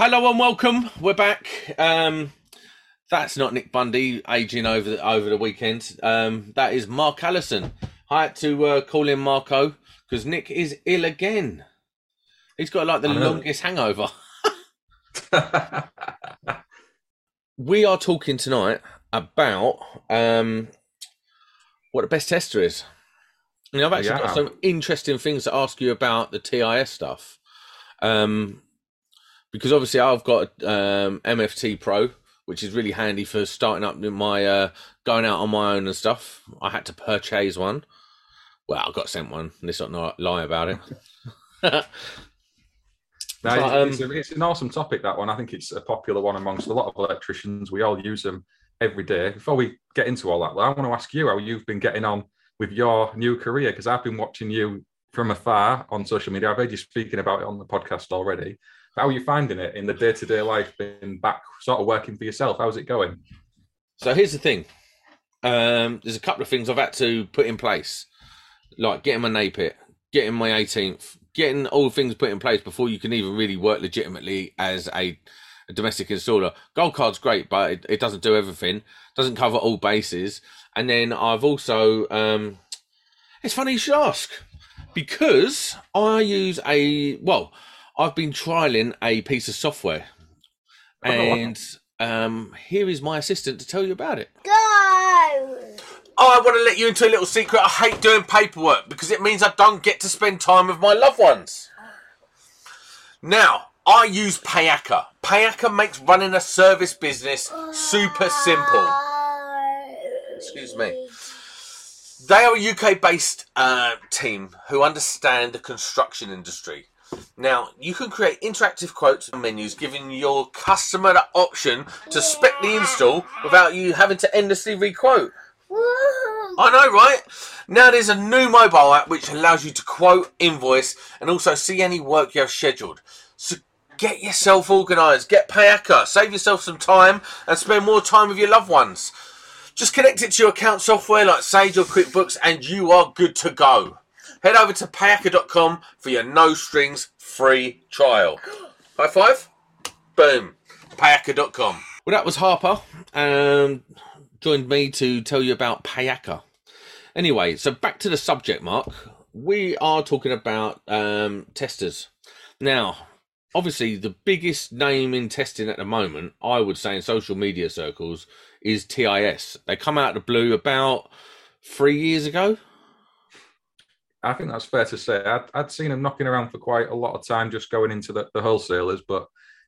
Hello and welcome. We're back. Um, that's not Nick Bundy aging over the, over the weekend. Um, that is Mark Allison. I had to uh, call him Marco because Nick is ill again. He's got like the longest hangover. we are talking tonight about um, what the best tester is. And I've actually Yeah. got some interesting things to ask you about the TIS stuff. Um, because obviously I've got um, MFT Pro, which is really handy for starting up my uh, going out on my own and stuff. I had to purchase one. Well, I got sent one. Let's not lie about it. No, But, it's, um, it's, a- it's an awesome topic that one. I think it's a popular one amongst a lot of electricians. We all use them every day. Before we get into all that, I want to ask you how you've been getting on with your new career because I've been watching you from afar on social media. I've heard you speaking about it on the podcast already. How are you finding it in the day to day life, being back, sort of working for yourself? How's it going? So here's the thing. Um, there's a couple of things I've had to put in place, like getting my NAPIT, getting my 18th, getting all things put in place before you can even really work legitimately as a, a domestic installer. Gold card's great, but it, it doesn't do everything, doesn't cover all bases. And then I've also, um, it's funny you should ask because I use a well, I've been trialing a piece of software, and um, here is my assistant to tell you about it. Go! Oh, I want to let you into a little secret. I hate doing paperwork because it means I don't get to spend time with my loved ones. Now, I use Payaca. Payaca makes running a service business super simple. Excuse me. They are a UK based uh, team who understand the construction industry. Now, you can create interactive quotes and menus, giving your customer the option to spec the install without you having to endlessly requote. I know, right? Now there's a new mobile app which allows you to quote, invoice, and also see any work you have scheduled. So get yourself organised, get Payaca, save yourself some time, and spend more time with your loved ones. Just connect it to your account software like Sage or QuickBooks, and you are good to go. Head over to payaca.com for your no strings free trial. High five. Boom. Payaca.com. Well, that was Harper. Joined me to tell you about Payaca. Anyway, so back to the subject, Mark. We are talking about um, testers. Now, obviously, the biggest name in testing at the moment, I would say in social media circles, is TIS. They come out of the blue about three years ago. I think that's fair to say. I'd, I'd seen them knocking around for quite a lot of time, just going into the, the wholesalers. But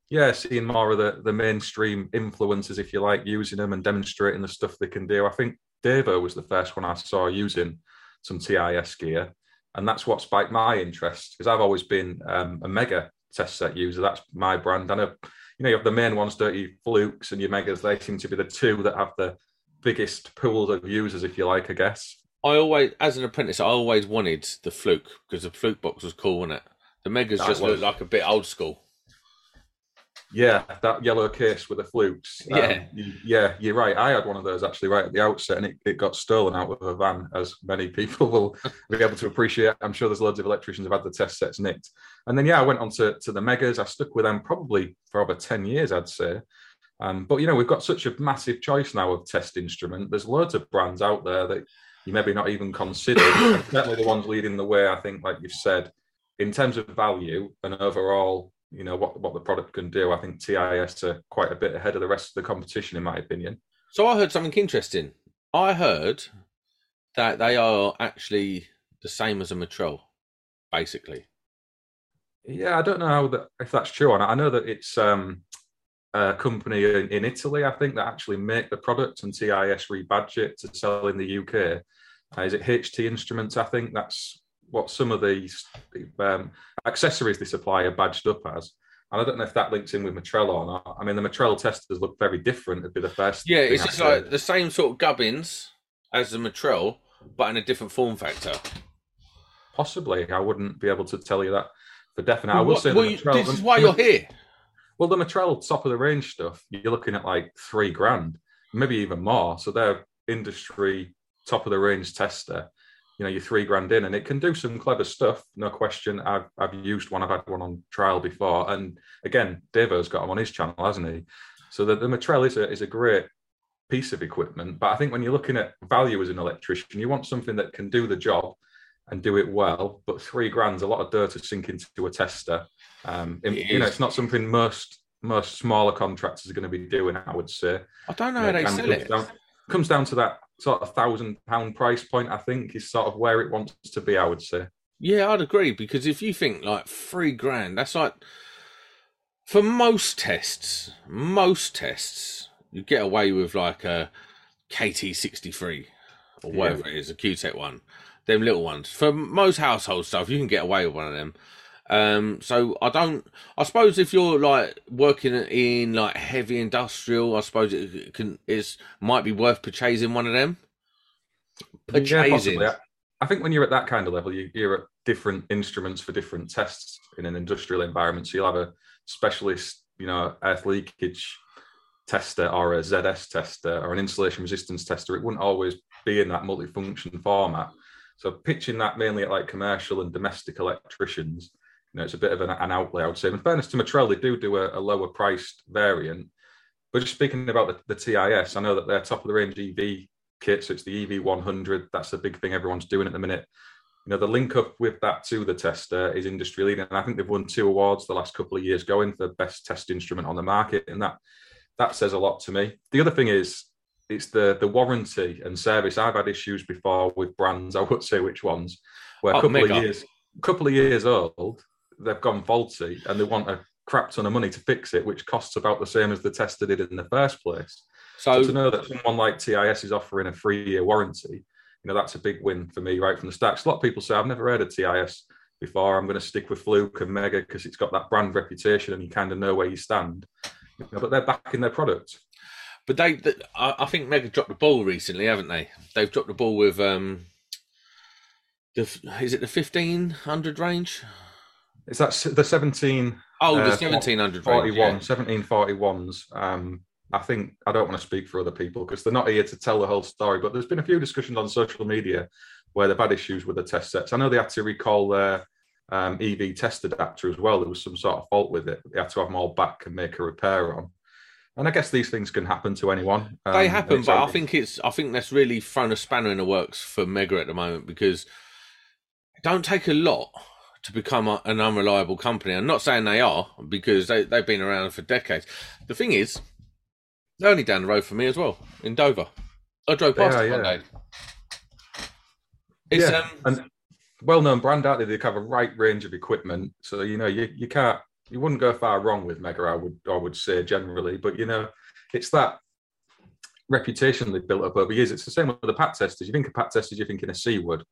yeah, seeing more of the, the mainstream influencers, if you like, using them and demonstrating the stuff they can do. I think Devo was the first one I saw using some TIS gear. And that's what spiked my interest because I've always been um, a megger test set user. That's my brand. I know, you know, you have the main ones, you? Flukes and your meggers, they seem to be the two that have the biggest pools of users, if you like, I guess. I always, as an apprentice, I always wanted the fluke because the fluke box was cool, wasn't it? The Meggers That just looked like a bit old school. Yeah, that yellow case with the flukes. Um, Yeah. yeah, you're right. I had one of those actually right at the outset, and it, it got stolen out of a van, as many people will be able to appreciate. I'm sure there's loads of electricians who've had the test sets nicked. And then, yeah, I went on to, to the Meggers. I stuck with them probably for over 10 years, I'd say. Um, but, you know, we've got such a massive choice now of test instrument. There's loads of brands out there that you maybe not even considered. And certainly the ones leading the way, I think, like you've said, in terms of value and overall, you know, what, what the product can do, I think TIS are quite a bit ahead of the rest of the competition, in my opinion. So I heard something interesting. I heard that they are actually the same as a Metrel, basically. Yeah, I don't know how that, if that's true or not. I know that it's um, a company in, in Italy, I think, that actually make the product and TIS rebadge it to sell in the UK. Uh, is it HT Instruments? I think that's what some of these um, accessories they supply are badged up as. And I don't know if that links in with Metrel or not. I mean, the Metrel testers look very different. It'd be the first. Yeah, it's just like the same sort of gubbins as the Metrel, but in a different form factor. possibly. I wouldn't be able to tell you that for definite. I will what- say well, the you- Metrel- this is why you're here. Well, the Metrel top of the range stuff, you're looking at like three grand, maybe even more. So they're industry top of the range tester. you know, you're three grand in, and it can do some clever stuff, no question. I've I've used one, I've had one on trial before, and again, Davo's got them on his channel, hasn't he? So the, the Metrel is a is a great piece of equipment, but I think when you're looking at value as an electrician, you want something that can do the job and do it well. But three grand's a lot of dirt to sink into a tester. Um, it, you know, it's not something most most smaller contractors are going to be doing. I would say. I don't know how they sell it. Down, comes down to that sort of thousand pound price point. I think is sort of where it wants to be. I would say. Yeah, I'd agree because if you think like three grand, that's like for most tests, most tests, you get away with like a KT sixty three or whatever yeah. it is, a Kewtech one, them little ones. For most household stuff, you can get away with one of them. Um, so I don't. I suppose if you're like working in like heavy industrial, I suppose it can is might be worth purchasing one of them. Purchasing. Yeah, I think when you're at that kind of level, you, you're at different instruments for different tests in an industrial environment. So you'll have a specialist, you know, earth leakage tester or a ZS tester or an insulation resistance tester. It wouldn't always be in that multifunction format. So pitching that mainly at like commercial and domestic electricians you know, it's a bit of an, an outlay, I would say. In fairness to Metrel, they do do a, a lower priced variant. But just speaking about the, the, TIS, I know that they're top of the range EV kit, so it's the EV100. That's the big thing everyone's doing at the minute. You know, the link up with that to the tester is industry leading, and I think they've won two awards the last couple of years going for best test instrument on the market, and that that says a lot to me. The other thing is it's the the warranty and service. I've had issues before with brands. I won't say which ones, where a oh, couple of years, couple of years old, they've gone faulty and they want a crap ton of money to fix it, which costs about the same as the tester did in the first place. So, so to know that someone like TIS is offering a three-year warranty, you know, that's a big win for me right from the start. A lot of people say, I've never heard of TIS before. I'm going to stick with Fluke and Megger because it's got that brand reputation and you kind of know where you stand. You know, but they're backing their product. But they, they, I think Megger dropped the ball recently, haven't they? They've dropped the ball with um, the is it the fifteen hundred range? Is that the 17? Oh, the uh, 1700 41, yeah. 1741s. Um, I think I don't want to speak for other people because they're not here to tell the whole story. But there's been a few discussions on social media where they've had issues with the test sets. I know they had to recall their um, EV test adapter as well. There was some sort of fault with it. They had to have them all back and make a repair on. And I guess these things can happen to anyone. Um, they happen, but I think it's I think that's really thrown a spanner in the works for Megger at the moment because it don't take a lot to become a, an unreliable company. I'm not saying they are because they, they've been around for decades. The thing is, they're only down the road for me as well in Dover. I drove past it one day. It's, yeah, um, and well-known brand out there. They have a right range of equipment, so you know you, you can't you wouldn't go far wrong with Megger. I would I would say generally, but you know it's that reputation they've built up over years. It's the same with the pat testers. You think of pat testers, you're thinking of Seaward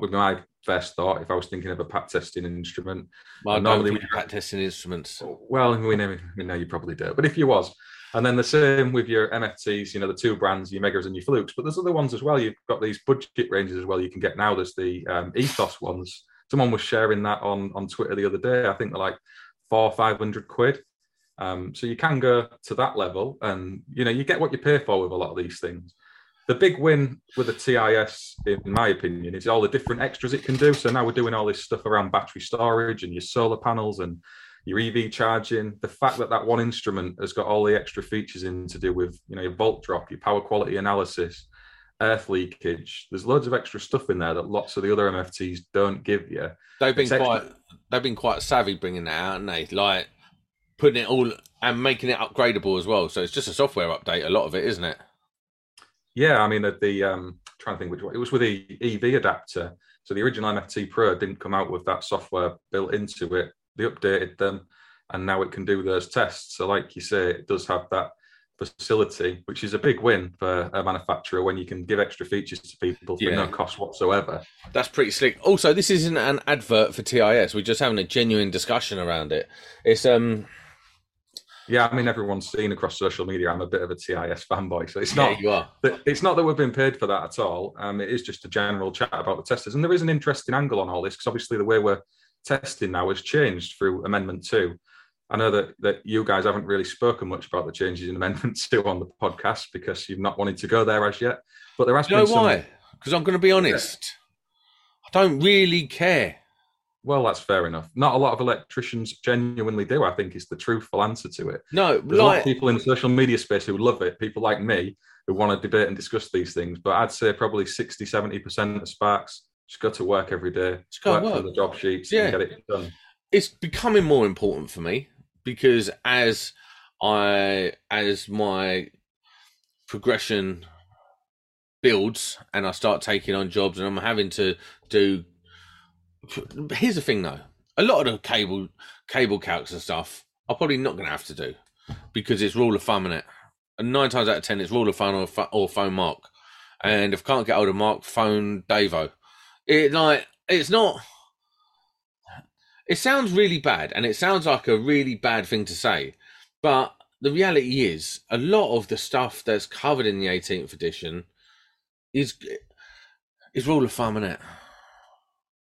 with my first thought if I was thinking of a pat testing instrument. Well, normally we pat testing instruments. Well, we know, we know you probably do, but if you was, and then the same with your MFTs, you know, the two brands, your Meggers and your Flukes, but there's other ones as well. You've got these budget ranges as well. You can get now. There's the um, Ethos ones. Someone was sharing that on on Twitter the other day. I think they're like four five hundred quid. Um, so you can go to that level, and you know you get what you pay for with a lot of these things the big win with the TIS, in my opinion, is all the different extras it can do. So now we're doing all this stuff around battery storage and your solar panels and your EV charging. The fact that that one instrument has got all the extra features in to do with, you know, your volt drop, your power quality analysis, earth leakage. There's loads of extra stuff in there that lots of the other MFTs don't give you. They've been quite, they've been quite savvy bringing that out, and they like putting it all and making it upgradable as well. So it's just a software update. A lot of it, isn't it? Yeah, I mean, the, the um, trying to think which one it was with the EV adapter. So the original MFT Pro didn't come out with that software built into it. They updated them, and now it can do those tests. So, like you say, it does have that facility, which is a big win for a manufacturer when you can give extra features to people for yeah. no cost whatsoever. That's pretty slick. Also, this isn't an advert for TIS. We're just having a genuine discussion around it. It's um yeah, I mean everyone's seen across social media. I'm a bit of a TIS fanboy, so it's not. Yeah, you are. It's not that we've been paid for that at all. Um, it is just a general chat about the testers, and there is an interesting angle on all this because obviously the way we're testing now has changed through Amendment Two. I know that that you guys haven't really spoken much about the changes in amendments Two on the podcast because you've not wanted to go there as yet. But there has you been know why? Because I'm going to be honest. I don't really care. Well, that's fair enough. Not a lot of electricians genuinely do. I think is the truthful answer to it. No, There's a lot of people in the social media space who love it. People like me who want to debate and discuss these things. But I'd say probably 60, 70% of Sparks just go to work every day, Just go work, work. for the job sheets Yeah. and get it done. it's becoming more important for me because as I as my progression builds and I start taking on jobs and I'm having to do here's the thing though a lot of the cable cable calcs and stuff I'm probably not going to have to do because it's rule of thumb in it and nine times out of ten it's rule of thumb or, or phone Mark. And if I can't get hold of Mark phone Davo. It like it's not it sounds really bad and it sounds like a really bad thing to say but the reality is a lot of the stuff that's covered in the 18th edition is is rule of thumb it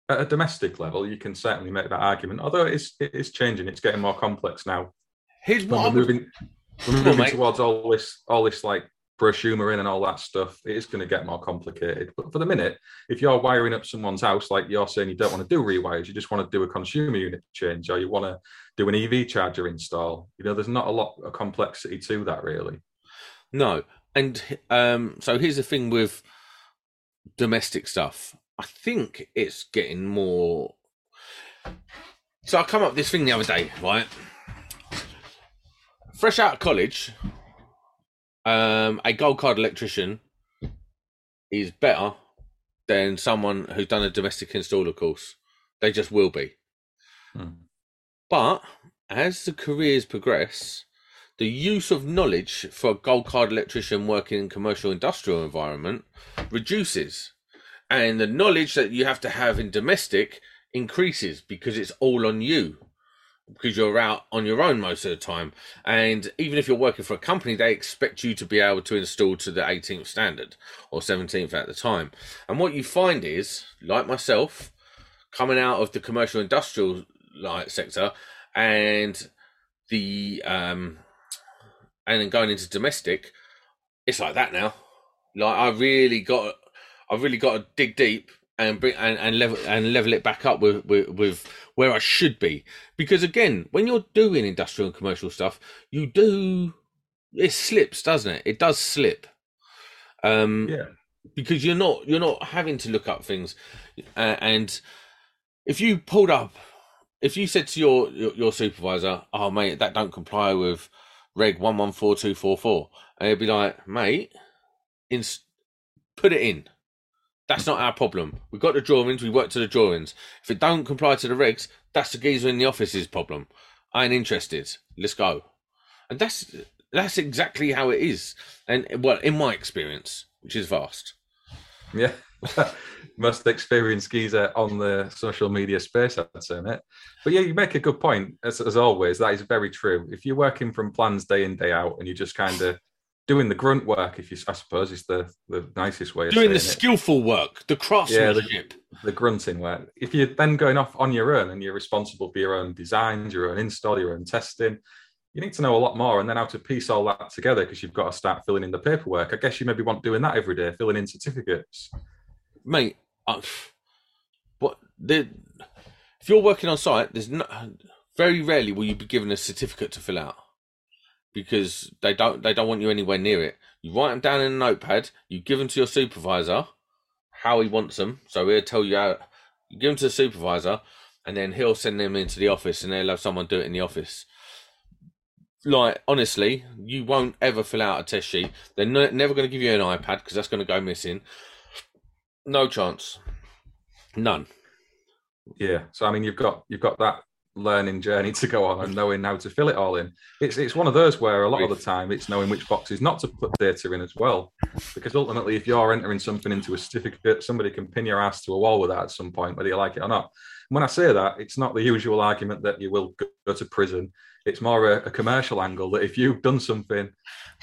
At a domestic level, you can certainly make that argument. Although it is, it is changing. It's getting more complex now. here's what we're moving, we're on, moving towards all this, all this like prosumering and all that stuff. It is going to get more complicated. But for the minute, if you're wiring up someone's house, like you're saying, you don't want to do rewires, you just want to do a consumer unit change, or you want to do an EV charger install. You know, there's not a lot of complexity to that, really. No, and um, so here's the thing with domestic stuff. I think it's getting more. So I come up with this thing the other day, right? Fresh out of college, um, a gold card electrician is better than someone who's done a domestic installer course. They just will be. Hmm. But as the careers progress, the use of knowledge for a gold card electrician working in commercial industrial environment reduces and the knowledge that you have to have in domestic increases because it's all on you because you're out on your own most of the time and even if you're working for a company they expect you to be able to install to the 18th standard or 17th at the time and what you find is like myself coming out of the commercial industrial like sector and the um and then going into domestic, it's like that now. Like I really got, I've really got to dig deep and bring and, and level and level it back up with, with with where I should be. Because again, when you're doing industrial and commercial stuff, you do it slips, doesn't it? It does slip. Um, Yeah. because you're not you're not having to look up things uh, and if you pulled up if you said to your, your your supervisor oh mate that don't comply with reg 114244 and he'd be like mate in, put it in that's not our problem we've got the drawings we work to the drawings if it don't comply to the regs that's the geezer in the office's problem i ain't interested let's go and that's that's exactly how it is and well in my experience which is vast Yeah. Most experienced geezer on the social media space, I'd say, mate. But yeah, you make a good point. As, as always, that is very true. If you're working from plans day in, day out, and you're just kind of doing the grunt work, if you, I suppose, is the, the nicest way of doing the it. skillful work, the craftsmanship. the grunting work. If you're then going off on your own and you're responsible for your own designs, your own install, your own testing, you need to know a lot more and then how to piece all that together because you've got to start filling in the paperwork. I guess you maybe want doing that every day, filling in certificates. mate. Uh, what the? If you're working on site, there's no. Very rarely will you be given a certificate to fill out because they don't. They don't want you anywhere near it. You write them down in a notepad. You give them to your supervisor, how he wants them. So he'll tell you how. You give them to the supervisor, and then he'll send them into the office, and they'll have someone do it in the office. Like honestly, you won't ever fill out a test sheet. They're ne- never going to give you an iPad because that's going to go missing. No chance. None. Yeah. So I mean you've got you've got that learning journey to go on and knowing how to fill it all in. It's it's one of those where a lot of the time it's knowing which boxes not to put data in as well. Because ultimately if you're entering something into a certificate, somebody can pin your ass to a wall with that at some point, whether you like it or not. When I say that, it's not the usual argument that you will go to prison. It's more a, a commercial angle that if you've done something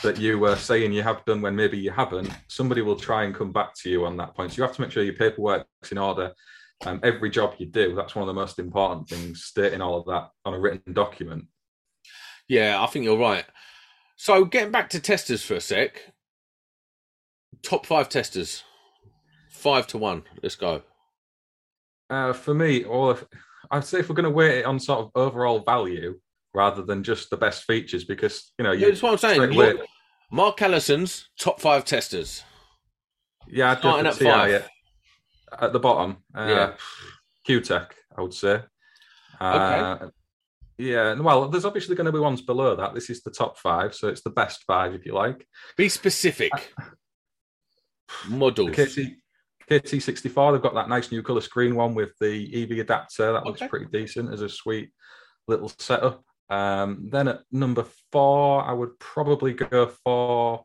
that you were saying you have done when maybe you haven't, somebody will try and come back to you on that point. So you have to make sure your paperwork's in order. Um, every job you do, that's one of the most important things, stating all of that on a written document. Yeah, I think you're right. So getting back to testers for a sec. Top five testers. Five to one. Let's go. Uh, for me, all of, I'd say if we're going to weight it on sort of overall value rather than just the best features, because you know, Yeah, you that's what I'm saying. Mark Allison's top five testers. yeah, I'd starting at five. At the bottom. Uh, Yeah. Kewtech, I would say. Uh, Yeah, and well, there's obviously going to be ones below that. This is the top five, so it's the best five, if you like. Be specific. Models. KT, KT64, they've got that nice new color screen one with the EV adapter. That looks pretty decent as a sweet little setup. Um, then at number four, I would probably go for.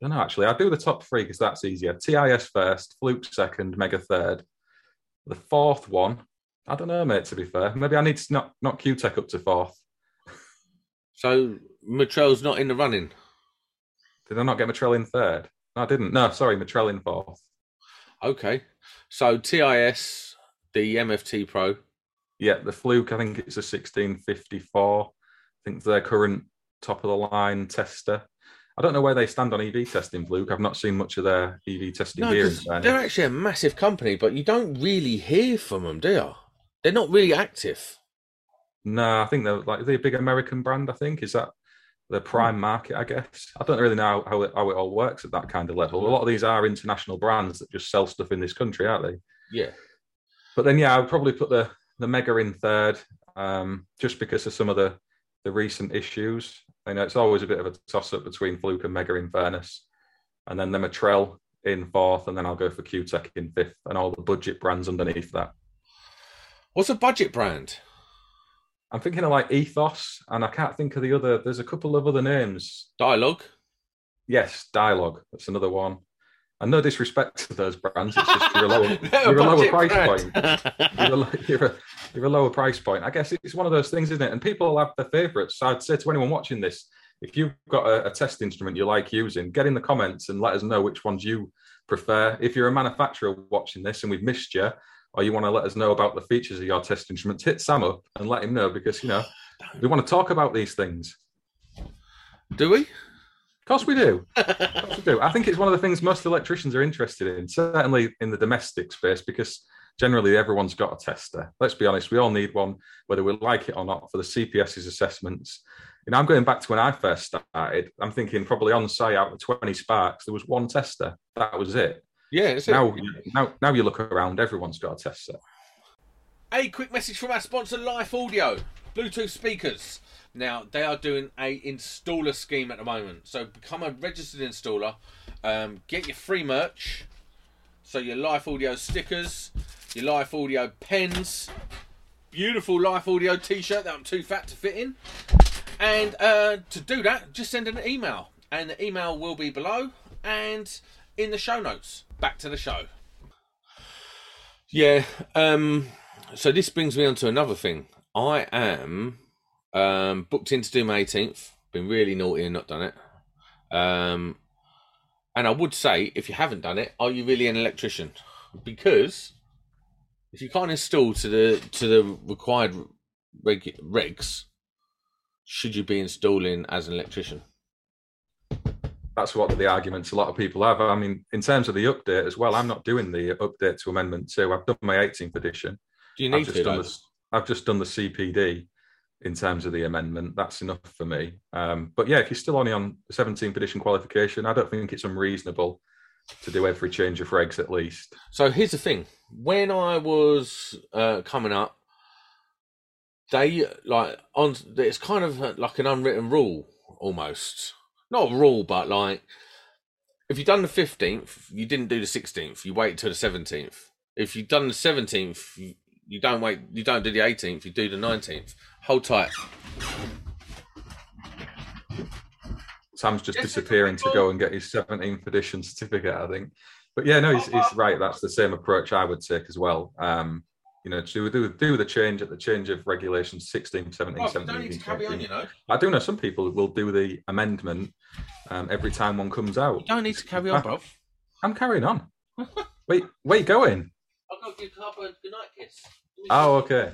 I don't know, actually. I'll do the top three because that's easier. TIS first, Fluke second, Megger third. The fourth one, I don't know, mate, to be fair. Maybe I need to knock, knock Kewtech up to fourth. So Metrel's not in the running. Did I not get Metrel in third? No, I didn't. No, sorry, Metrel in fourth. Okay. So TIS, the MFT Pro. Yeah, the Fluke, I think it's a 1654. I think their current top of the line tester. I don't know where they stand on EV testing, Luke. I've not seen much of their EV testing No, here. they're actually a massive company, but you don't really hear from them, do you? They're not really active. No, I think they're like they're a big American brand. I think is that the prime market. I guess I don't really know how it, how it all works at that kind of level. A lot of these are international brands that just sell stuff in this country, aren't they? Yeah. But then, yeah, I would probably put the the Megger in third, um, just because of some of the the recent issues. I know it's always a bit of a toss up between Fluke and Megger in fairness, and then the Metrel in fourth, and then I'll go for Kewtech in fifth, and all the budget brands underneath that. What's a budget brand? I'm thinking of like Ethos, and I can't think of the other. There's a couple of other names. Di-Log. Yes, Di-Log. That's another one. And no disrespect to those brands. It's just you're a lower, you're a lower price brand. point. You're a, you're, a, you're a lower price point. I guess it's one of those things, isn't it? And people have their favourites. So I'd say to anyone watching this, if you've got a, a test instrument you like using, get in the comments and let us know which ones you prefer. If you're a manufacturer watching this and we've missed you, or you want to let us know about the features of your test instruments, hit Sam up and let him know because you know we want to talk about these things. Do we? Of course we do. Of course we do. I think it's one of the things most electricians are interested in, certainly in the domestic space, because generally everyone's got a tester. Let's be honest, we all need one, whether we like it or not, for the CPS's assessments. You know, I'm going back to when I first started. I'm thinking probably on site out of 20 sparks, there was one tester. That was it. Yeah, it. Now, now, now you look around, everyone's got a tester. A quick message from our sponsor, Lithe Audio, Bluetooth speakers. Now they are doing a installer scheme at the moment, so become a registered installer. Um, get your free merch, so your Lithe Audio stickers, your Lithe Audio pens, beautiful Lithe Audio T-shirt that I'm too fat to fit in. And uh, to do that, just send an email, and the email will be below and in the show notes. Back to the show. Yeah. Um. So this brings me on to another thing. I am um, booked in to do my 18th. Been really naughty and not done it. Um, and I would say, if you haven't done it, are you really an electrician? Because if you can't install to the to the required reg, regs, should you be installing as an electrician? That's what the arguments a lot of people have. I mean, in terms of the update as well, I'm not doing the update to Amendment 2. I've done my 18th edition. Do you I've need just to? done the, I've just done the CPD in terms of the amendment. That's enough for me. Um, but yeah, if you're still only on the 17th edition qualification, I don't think it's unreasonable to do every change of regs at least. So here's the thing: when I was uh, coming up, they like on. It's kind of like an unwritten rule, almost not a rule, but like if you've done the fifteenth, you didn't do the sixteenth. You wait till the seventeenth. If you've done the seventeenth, you, you don't wait. You don't do the eighteenth. You do the nineteenth. Hold tight. Sam's just disappearing to go and get his 17th edition certificate, I think. But yeah, no, he's, he's right. That's the same approach I would take as well. Um, you know, to do, do the change at the change of regulations 16, 17, Oh, you 17, don't need to carry on, you know. I do know some people will do the amendment um, every time one comes out. You don't need to carry on, bro. I'm carrying on. Wait, where you going? I'll go give Harper a good night kiss. Oh, okay.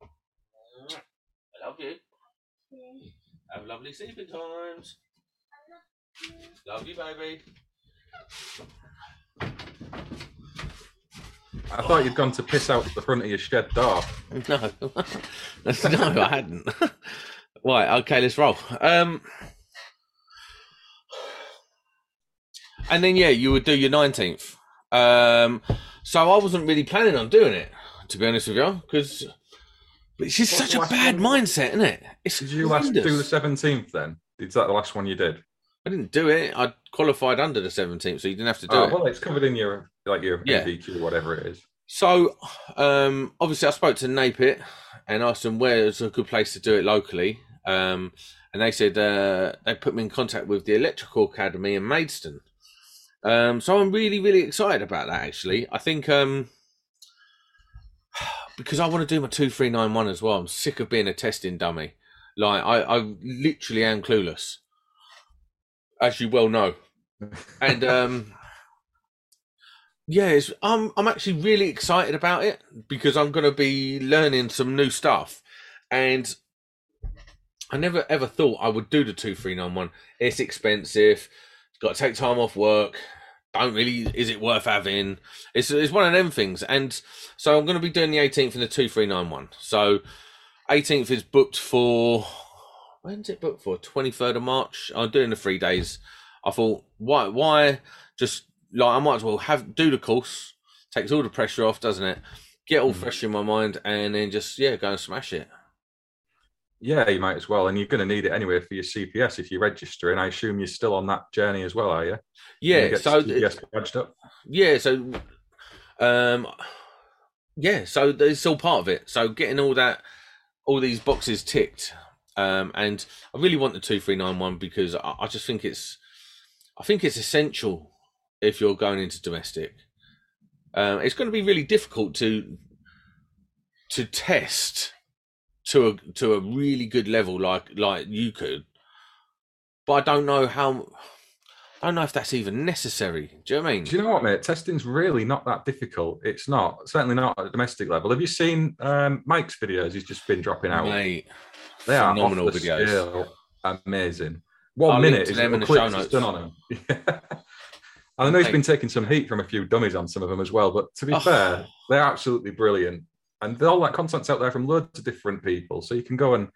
I love you. Have lovely sleeping times. Love you, baby. I thought you'd gone to piss out the front of your shed door. No, no, I hadn't. right, okay, let's roll. Um, and then yeah, you would do your nineteenth. Um, so I wasn't really planning on doing it, to be honest with you, because it's just What's such a bad one? mindset, isn't it? It's Did you last do the seventeenth then? Is that the last one you did? I didn't do it. I qualified under the seventeenth, so you didn't have to do Oh, it. well, it's covered in your like your Yeah. NVQ, whatever it is. So, um, obviously, I spoke to Napit and asked them where's a good place to do it locally. Um, and they said uh, they put me in contact with the Electrical Academy in Maidstone. Um, so I'm really, really excited about that. Actually, I think um, because I want to do my two three nine one as well. I'm sick of being a testing dummy. Like I, I literally am clueless, as you well know. And um, yeah, I'm I'm actually really excited about it because I'm going to be learning some new stuff, and I never ever thought I would do the two three nine one. It's expensive. Got to take time off work. Don't really. Is it worth having? It's it's one of them things, and so I'm going to be doing the 18th and the two three nine one. So 18th is booked for. When's it booked for? 23rd of March. I'm doing the three days. I thought, why why just like I might as well have do the course. Takes all the pressure off, doesn't it? Get all Mm. fresh in my mind, and then just yeah, go and smash it. Yeah, you might as well, and you're going to need it anyway for your CPS if you register. And I assume you're still on that journey as well, are you? Yeah. So CPS badged up. yeah, so um, yeah, so it's all part of it. So getting all that, all these boxes ticked, um, and I really want the two three nine one because I, I just think it's, I think it's essential if you're going into domestic. Um, it's going to be really difficult to to test to a to a really good level like like you could, but I don't know how. I don't know if that's even necessary. Do you know what I mean? Do you know what, mate? Testing's really not that difficult. It's not. Certainly not at a domestic level. Have you seen um, Mike's videos? He's just been dropping out. Mate, they are phenomenal off the videos. scale. Amazing. One I'll minute is them in the show notes. done on and I know he's been taking some heat from a few dummies on some of them as well. But to be Oh. fair, they're absolutely brilliant. And all that content's out there from loads of different people. So you can go and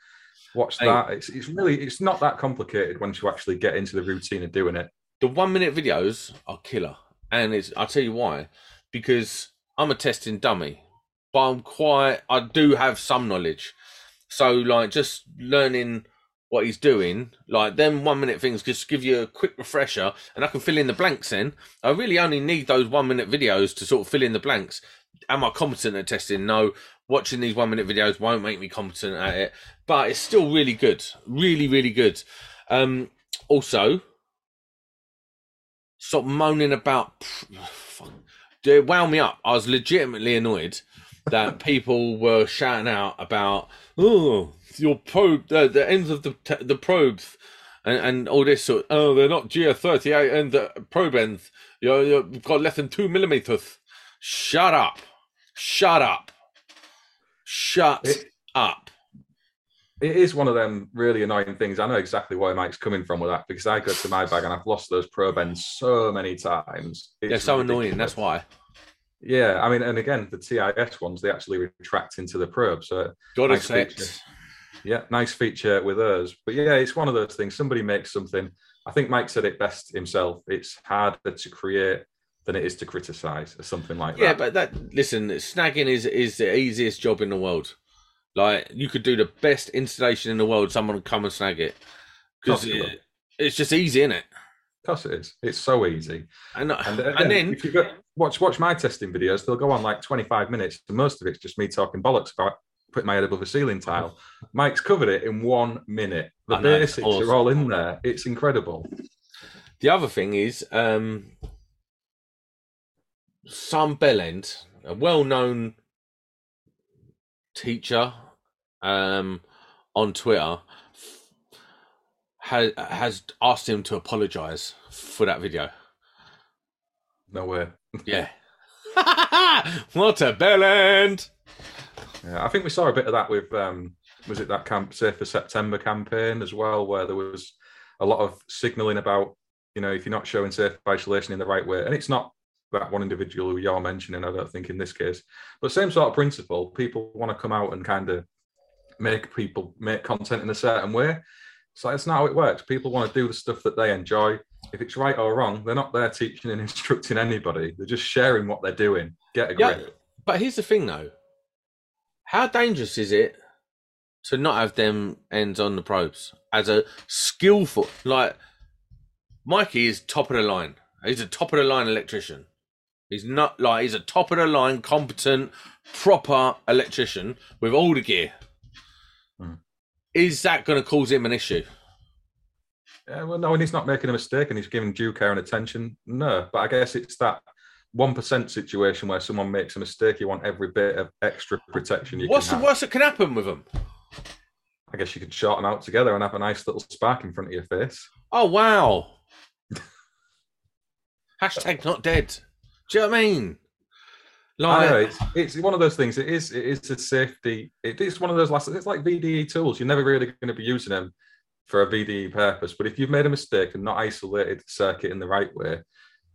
watch Mate. that. It's, it's really, it's not that complicated once you actually get into the routine of doing it. The one minute videos are killer, and it's I'll tell you why. Because I'm a testing dummy, but I'm quite. I do have some knowledge, so like just learning what he's doing, like them one minute things, just give you a quick refresher, and I can fill in the blanks. Then I really only need those one minute videos to sort of fill in the blanks. Am I competent at testing? No. Watching these one minute videos won't make me competent at it, but it's still really good, really, really good. Um, also, stop moaning about. Fuck. It wound me up. I was legitimately annoyed that people were shouting out about, oh, your probe, the, the ends of the the probes, and, and all this sort. Oh, they're not GS thirty eight and the probe ends. You've got less than two millimeters. Shut up. Shut up. Shut It- up. It is one of them really annoying things. I know exactly where Mike's coming from with that because I go to my bag and I've lost those probe ends so many times. They're It's so annoying. That's why. Yeah, I mean, and again, the TIS ones they actually retract into the probe. So Got Nice feature. yeah, nice feature with us. But yeah, it's one of those things. Somebody makes something. I think Mike said it best himself. It's harder to create than it is to criticize, or something like Yeah, that. Yeah, but that listen, snagging is is the easiest job in the world. Like you could do the best installation in the world, someone would come and snag it because Of course you will. it, it's just easy, isn't it? Of course, it is. It's so easy. And And, and, then if you go, watch watch my testing videos, they'll go on like 25 minutes. And most of it's just me talking bollocks about putting my head above a ceiling tile. Mike's covered it in one minute. The know, basics awesome. are all in there. It's incredible. the other thing is, um, Sam Bellend, a well-known teacher, um, on Twitter, has has asked him to apologise for that video. No way. Yeah. what a bellend! Yeah, I think we saw a bit of that with um, was it that camp Safe for September campaign as well, where there was a lot of signalling about you know if you're not showing safe isolation in the right way, and it's not that one individual who you're mentioning. I don't think in this case, but same sort of principle. People want to come out and kind of make people make content in a certain way. So that's not how it works. People want to do the stuff that they enjoy. If it's right or wrong, they're not there teaching and instructing anybody. They're just sharing what they're doing. Get a grip. Yeah, but here's the thing, though. How dangerous is it to not have them ends on the probes as a skillful like Mikey is top of the line. He's a top of the line electrician. He's not like he's a top of the line, competent, proper electrician with all the gear. Hmm. Is that going to cause him an issue? Yeah, well, no, and he's not making a mistake and he's giving due care and attention. No, but I guess it's that one percent situation where someone makes a mistake. You want every bit of extra protection you What's can the have. worst that can happen with them? I guess you could short them out together and have a nice little spark in front of your face. Oh wow! Hashtag not dead. Do you know what I mean? I know, Like, it's, it's one of those things. It is it is a safety. It is one of those last. It's like VDE tools. You're never really going to be using them for a VDE purpose. But if you've made a mistake and not isolated the circuit in the right way,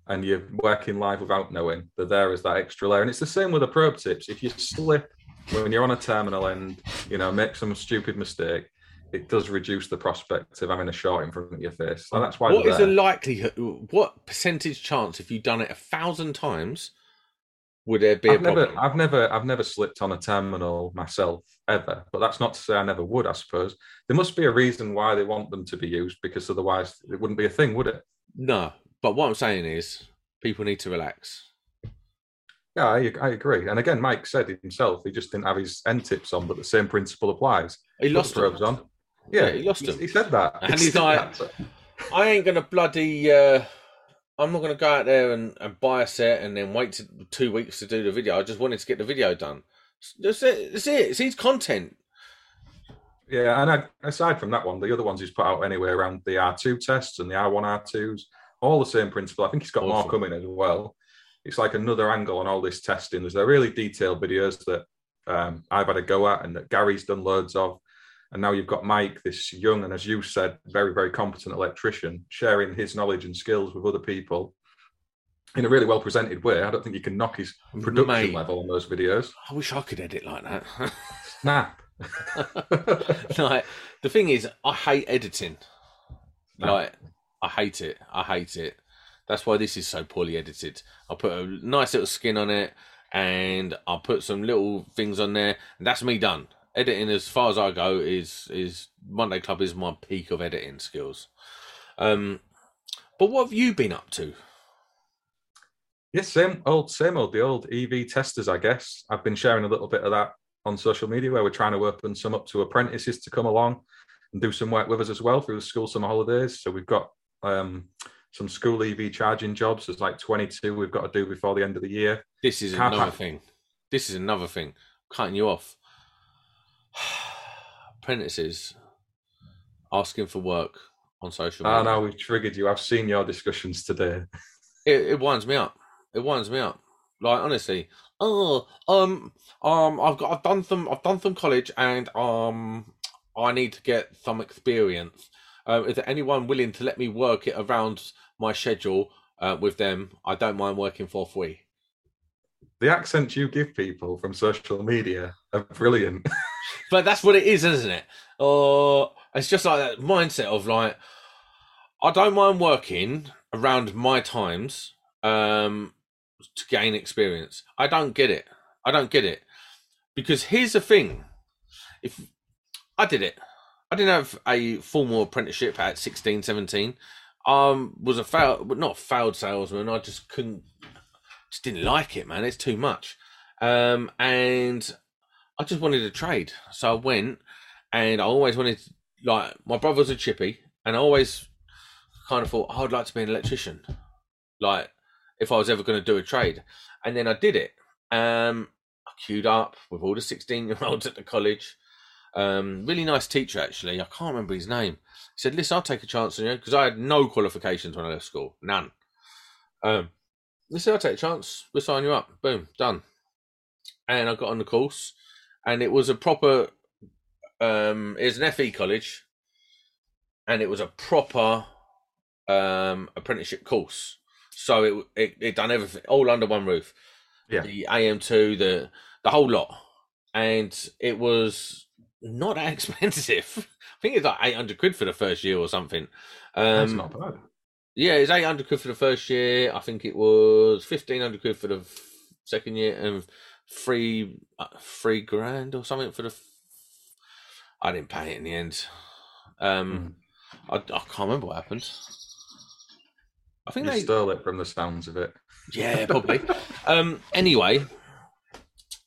and you're working live without knowing, they're there as that extra layer. And it's the same with the probe tips. If you slip when you're on a terminal and you know make some stupid mistake, it does reduce the prospect of having a shot in front of your face. And that's why. what the likelihood? What percentage chance, if you've done it a thousand times, would there be a I've never, problem? I've never, I've never slipped on a terminal myself ever. But that's not to say I never would. I suppose there must be a reason why they want them to be used, because otherwise it wouldn't be a thing, would it? No, but what I'm saying is, people need to relax. Yeah, I, I agree. And again, Mike said it himself. He just didn't have his end tips on, but the same principle applies. He lost probes on. Yeah, he lost them. He said that, And He he's like- that. I ain't gonna bloody. Uh, I'm not gonna go out there and, and buy a set and then wait to, two weeks to do the video. I just wanted to get the video done. That's it. That's it. It's his content. Yeah, and I, aside from that one, the other ones he's put out anyway around the R2 tests and the R1, R2s, all the same principle. I think he's got more coming as well. It's like another angle on all this testing. There's a really detailed videos that um, I've had a go at and that Gary's done loads of. And now you've got Mike, this young and, as you said, very, very competent electrician, sharing his knowledge and skills with other people in a really well presented way. I don't think you can knock his production Mate, level on those videos. I wish I could edit like that. Snap. like the thing is, I hate editing. Like I hate it. I hate it. That's why this is so poorly edited. I put a nice little skin on it, and I put some little things on there, and that's me done. Editing, as far as I go, is is Monday Club is my peak of editing skills. Um, but what have you been up to? Yes, same old, same old, the old EV testers, I guess. I've been sharing a little bit of that on social media where we're trying to open some up to apprentices to come along and do some work with us as well through the school summer holidays. So we've got um, some school EV charging jobs. There's like 22 we've got to do before the end of the year. This is Car another park. thing. This is another thing. Cutting you off. Apprentices asking for work on social media. Ah, no, we've triggered you. I've seen your discussions today. It, it winds me up. It winds me up. Like honestly. Oh, um, um, I've got, I've done some, I've done some college, and um, I need to get some experience. Um, is there anyone willing to let me work it around my schedule uh, with them? I don't mind working for free. The accents you give people from social media are brilliant. But that's what it is, isn't it? Or it's just like that mindset of like, I don't mind working around my times um, to gain experience. I don't get it. I don't get it because here's the thing: if I did it, I didn't have a formal apprenticeship at 16, 17. Um, was a fail, but not failed salesman. I just couldn't, just didn't like it, man. It's too much. Um, and I just wanted to trade. So I went and I always wanted, to, like, my brother's a chippy, and I always kind of thought, oh, I'd like to be an electrician. Like, if I was ever going to do a trade. And then I did it. Um, I queued up with all the 16 year olds at the college. Um, really nice teacher, actually. I can't remember his name. He said, listen, I'll take a chance on you because I had no qualifications when I left school. None. Um, he said, I'll take a chance. We'll sign you up. Boom, done. And I got on the course and it was a proper um it was an FE college and it was a proper um apprenticeship course. so it, it it done everything all under one roof. Yeah. The AM2, the the whole lot, and it was not that expensive. I think it's like eight hundred quid for the first year or something. That's Um, not bad. yeah, it's eight hundred quid for the first year. I think it was fifteen hundred quid for the second year, and three uh, three grand or something for the. I didn't pay it in the end. Um, I, I can't remember what happened. I think You they stole it from the sounds of it. yeah, probably. um, anyway,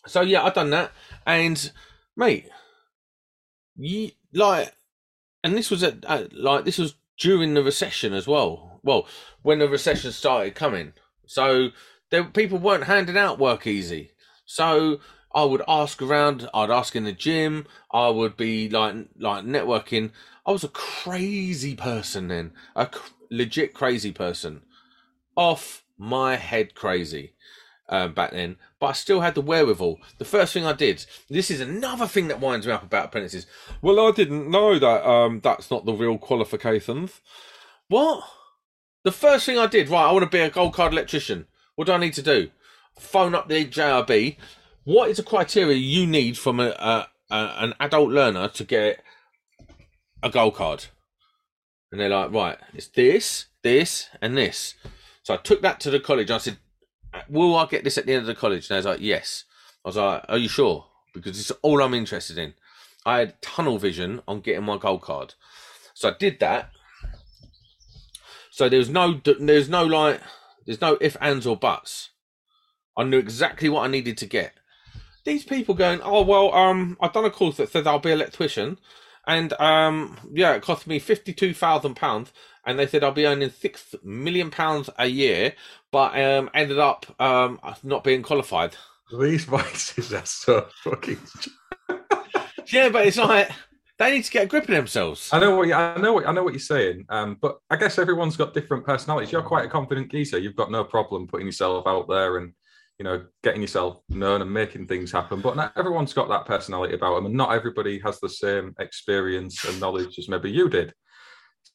so yeah, I've done that, and mate, you like, and this was at, at like this was during the recession as well. Well, when the recession started coming, so there people weren't handing out work easy. So I would ask around. I'd ask in the gym. I would be like like networking. I was a crazy person then, a cr- legit crazy person off my head crazy um, back then, but I still had the wherewithal. The first thing I did, this is another thing that winds me up about apprentices. Well, I didn't know that um, that's not the real qualifications. What? The first thing I did, right, I want to be a gold card electrician. What do I need to do? Phone up the JIB. What is the criteria you need from a, a, a an adult learner to get a gold card? And they're like, right, it's this, this, and this. So I took that to the college. I said, will I get this at the end of the college? And they was like, yes. I was like, are you sure? Because it's all I'm interested in. I had tunnel vision on getting my gold card. So I did that. So there's no, there's no like, there's no if, ands, or buts. I knew exactly what I needed to get. These people going, oh well, um, I've done a course that said I'll be an electrician, and um, yeah, it cost me fifty-two thousand pounds, and they said I'll be earning six million pounds a year, but um, ended up um not being qualified. These voices are so fucking. Yeah, but it's like they need to get a grip of themselves. I know what you, I know what I know what you're saying. Um, but I guess everyone's got different personalities. You're quite a confident geezer. You've got no problem putting yourself out there and you know getting yourself known and making things happen. But not everyone's got that personality about them, and not everybody has the same experience and knowledge as maybe you did.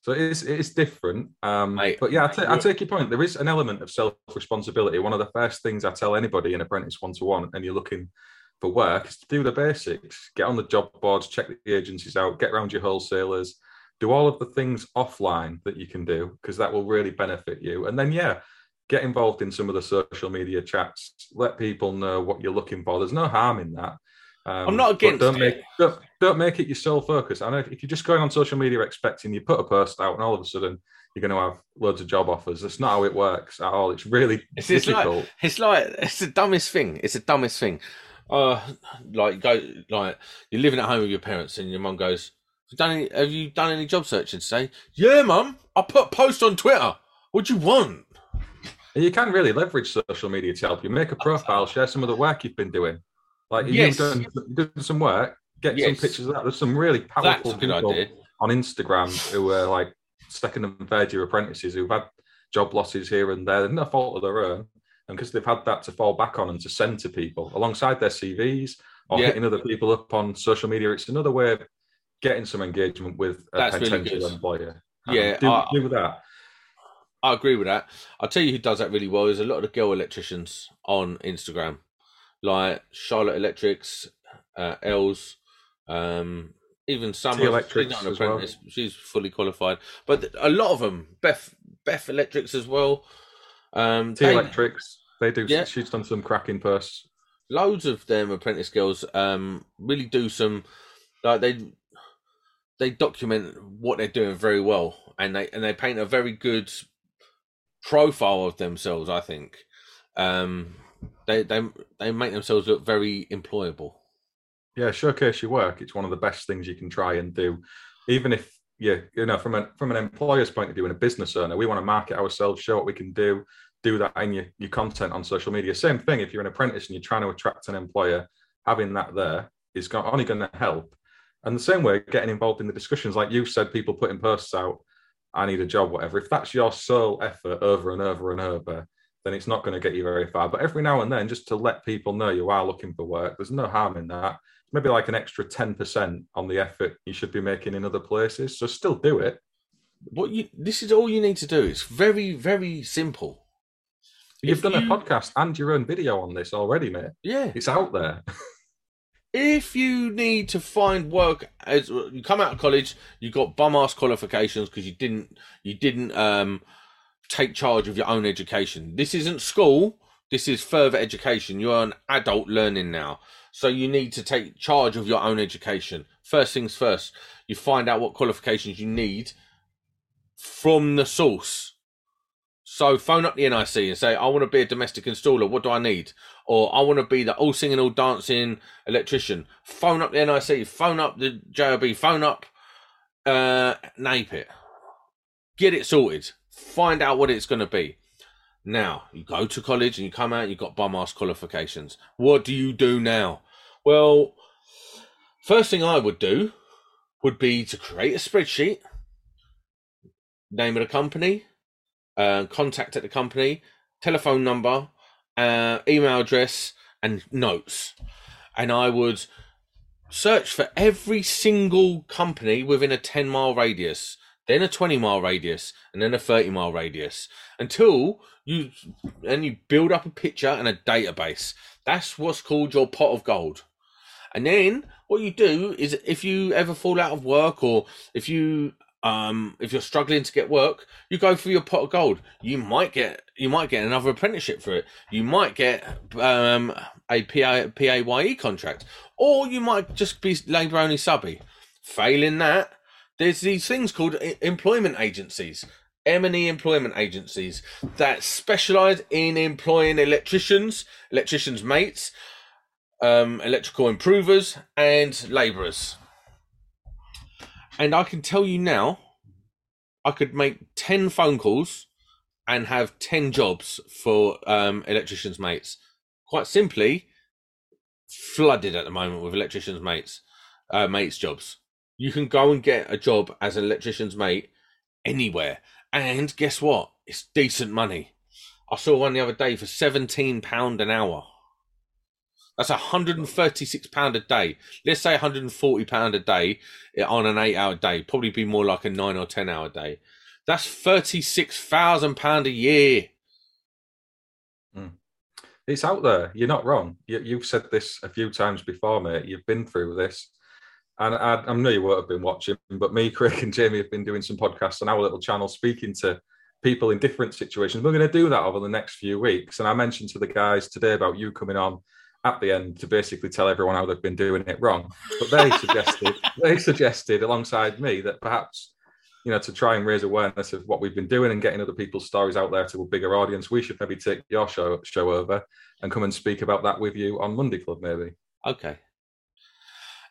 So it is it is different. Um, but yeah, I I take your point. There is an element of self responsibility. One of the first things I tell anybody in apprentice one to one, and you're looking for work, is to do the basics. Get on the job boards, check the agencies out, get around your wholesalers, do all of the things offline that you can do because that will really benefit you. And then yeah, get involved in some of the social media chats. Let people know what you're looking for. There's no harm in that. Um, I'm not against don't it. make don't, don't make it your sole focus. I know if, if you're just going on social media expecting you put a post out and all of a sudden you're going to have loads of job offers. That's not how it works at all. It's really It's, it's like difficult. it's like it's the dumbest thing. It's the dumbest thing. Uh, like go like you're living at home with your parents, and your mum goes, "Have you done any, have you done any job searching today?" Yeah, mum. I put a post on Twitter. What do you want? And you can really leverage social media to help you. Make a profile, share some of the work you've been doing. Like Yes. you've done, done some work, get Yes. some pictures of that. There's some really powerful people idea. on Instagram who are like second and third year apprentices who've had job losses here and there. They're no fault of their own. And because they've had that to fall back on and to send to people alongside their CVs or Yeah. hitting other people up on social media, it's another way of getting some engagement with a That's potential good. employer. Yeah, do, I- do that. I agree with that. I'll tell you who does that really well. There's a lot of the girl electricians on Instagram, like Charlotte Electrics, uh, Els, um, even some Electrics she's as well. She's fully qualified, but a lot of them, Beth, Beth Electrics as well. Um, T they- Electrics, they do. Yeah. She's done some cracking posts. loads of them apprentice girls um really do some like they they document what they're doing very well and they and they paint a very good profile of themselves i think um they they they make themselves look very employable Yeah, showcase your work. It's one of the best things you can try and do, even if yeah, you know, from an from an employer's point of view and a business owner, we want to market ourselves, show what we can do, do that in your, your content on social media. Same thing if you're an apprentice and you're trying to attract an employer, having that there is only going to help. And the same way, getting involved in the discussions, like you said, people putting posts out, I need a job, whatever. If that's your sole effort over and over and over, then it's not going to get you very far. But every now and then, just to let people know you are looking for work, there's no harm in that. Maybe like an extra 10% on the effort you should be making in other places. So still do it. what you this is all you need to do it's very very simple You've If done a podcast and your own video on this already, mate. Yeah. It's out there. if you need to find work as you come out of college, you got bum ass qualifications because you didn't you didn't um take charge of your own education. This isn't school. This is further education. You're an adult learning now, so you need to take charge of your own education. First things first, you find out what qualifications you need from the source. So phone up the NIC and say, I want to be a domestic installer. What do I need? Or I want to be the all singing, all dancing electrician. Phone up the NIC. Phone up the JIB. Phone up uh, NAPIT. Get it sorted. Find out what it's going to be. Now, you go to college and you come out, you've got bum ass qualifications. What do you do now? Well, first thing I would do would be to create a spreadsheet, name of the company, uh, contact at the company, telephone number, uh, email address, and notes. And I would search for every single company within a 10 mile radius, then a 20 mile radius, and then a 30 mile radius until you and you build up a picture and a database. That's what's called your pot of gold. And then what you do is if you ever fall out of work or if you um if you're struggling to get work, you go for your pot of gold. You might get you might get another apprenticeship for it. You might get um a PA, PAYE contract. Or you might just be labour only subby. Failing that, there's these things called employment agencies. M&E employment agencies that specialize in employing electricians, electricians' mates, um, electrical improvers, and labourers. And I can tell you now, I could make 10 phone calls and have 10 jobs for um, electricians' mates. Quite simply, flooded at the moment with electricians' mates, uh, mates' jobs. You can go and get a job as an electrician's mate anywhere. And guess what? It's decent money. I saw one the other day for £17 an hour. That's £136 a day. Let's say £140 a day on an eight hour day. Probably be more like a nine or 10 hour day. That's £36,000 a year. Hmm. It's out there. You're not wrong. You, you've said this a few times before, mate. You've been through this. And I, I know you won't have been watching, but me, Craig, and Jamie have been doing some podcasts on our little channel speaking to people in different situations. We're going to do that over the next few weeks. And I mentioned to the guys today about you coming on at the end to basically tell everyone how they've been doing it wrong. But they suggested, they suggested alongside me that perhaps, you know, to try and raise awareness of what we've been doing and getting other people's stories out there to a bigger audience, we should maybe take your show show over and come and speak about that with you on Monday Club, maybe. Okay.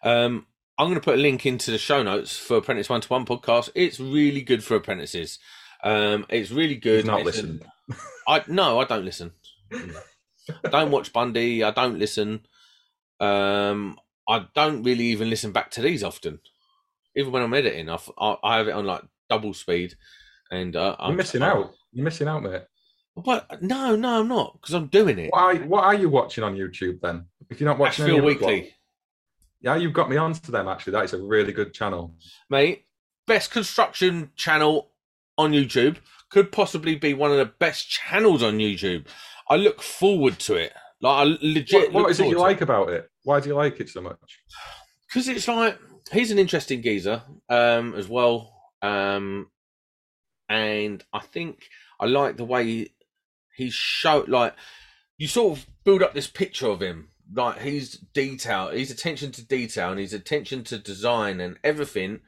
Um, I'm going to put a link into the show notes for Apprentice One to One podcast. It's really good for apprentices. Um, it's really good. You've not It's listened. I no, I don't listen. I don't watch Bundy. I don't listen. Um, I don't really even listen back to these often. Even when I'm editing, I, f- I- I have it on like double speed, and uh, You're I'm missing out. You're missing out, mate. But no, no, I'm not because I'm doing it. What are, what are you watching on YouTube then? If you're not watching any Weekly, vlogs- yeah, you've got me onto them actually. That is a really good channel. mate. Best construction channel on YouTube could possibly be one of the best channels on YouTube. I look forward to it. Like I legit. What, what is it you like about it? Why do you like it so much? Because it's like he's an interesting geezer um, as well, um, and I think I like the way he showed. Like you sort of build up this picture of him. Like he's detail, his attention to detail, and his attention to design and everything.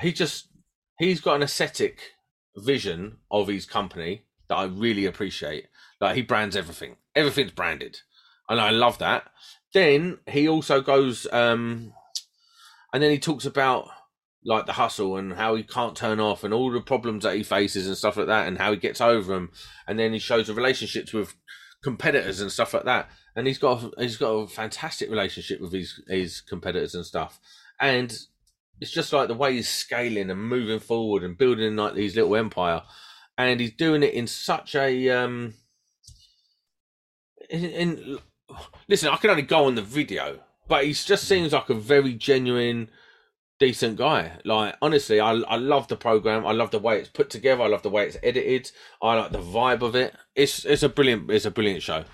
He just he's got an aesthetic vision of his company that I really appreciate. Like he brands everything. Everything's branded. And I love that. Then he also goes um and then he talks about like the hustle and how he can't turn off and all the problems that he faces and stuff like that and how he gets over them and then he shows the relationships with competitors and stuff like that and he's got a, he's got a fantastic relationship with his his competitors and stuff and it's just like the way he's scaling and moving forward and building like these little empire and he's doing it in such a um in, in listen i can only go on the video but he just mm. seems like a very genuine decent guy. Like honestly, I I love the program. I love the way it's put together. I love the way it's edited. I like the vibe of it. It's it's a brilliant it's a brilliant show.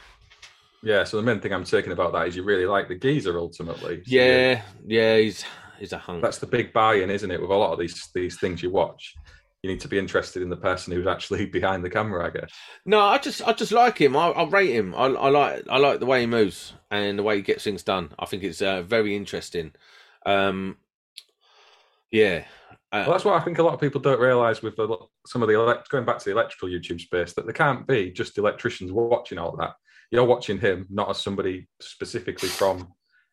Yeah. So the main thing I'm taking about that is you really like the geezer ultimately. So Yeah, yeah, he's he's a hunk. That's the big buy-in, isn't it? With a lot of these these things you watch, you need to be interested in the person who's actually behind the camera. I guess. No, I just I just like him. I, I rate him. I, I like I like the way he moves and the way he gets things done. I think it's uh, very interesting. Um, yeah, uh, Well, that's what I think a lot of people don't realise with the, some of the elect- going back to the electrical YouTube space that there can't be just electricians watching all that. You're watching him, not as somebody specifically from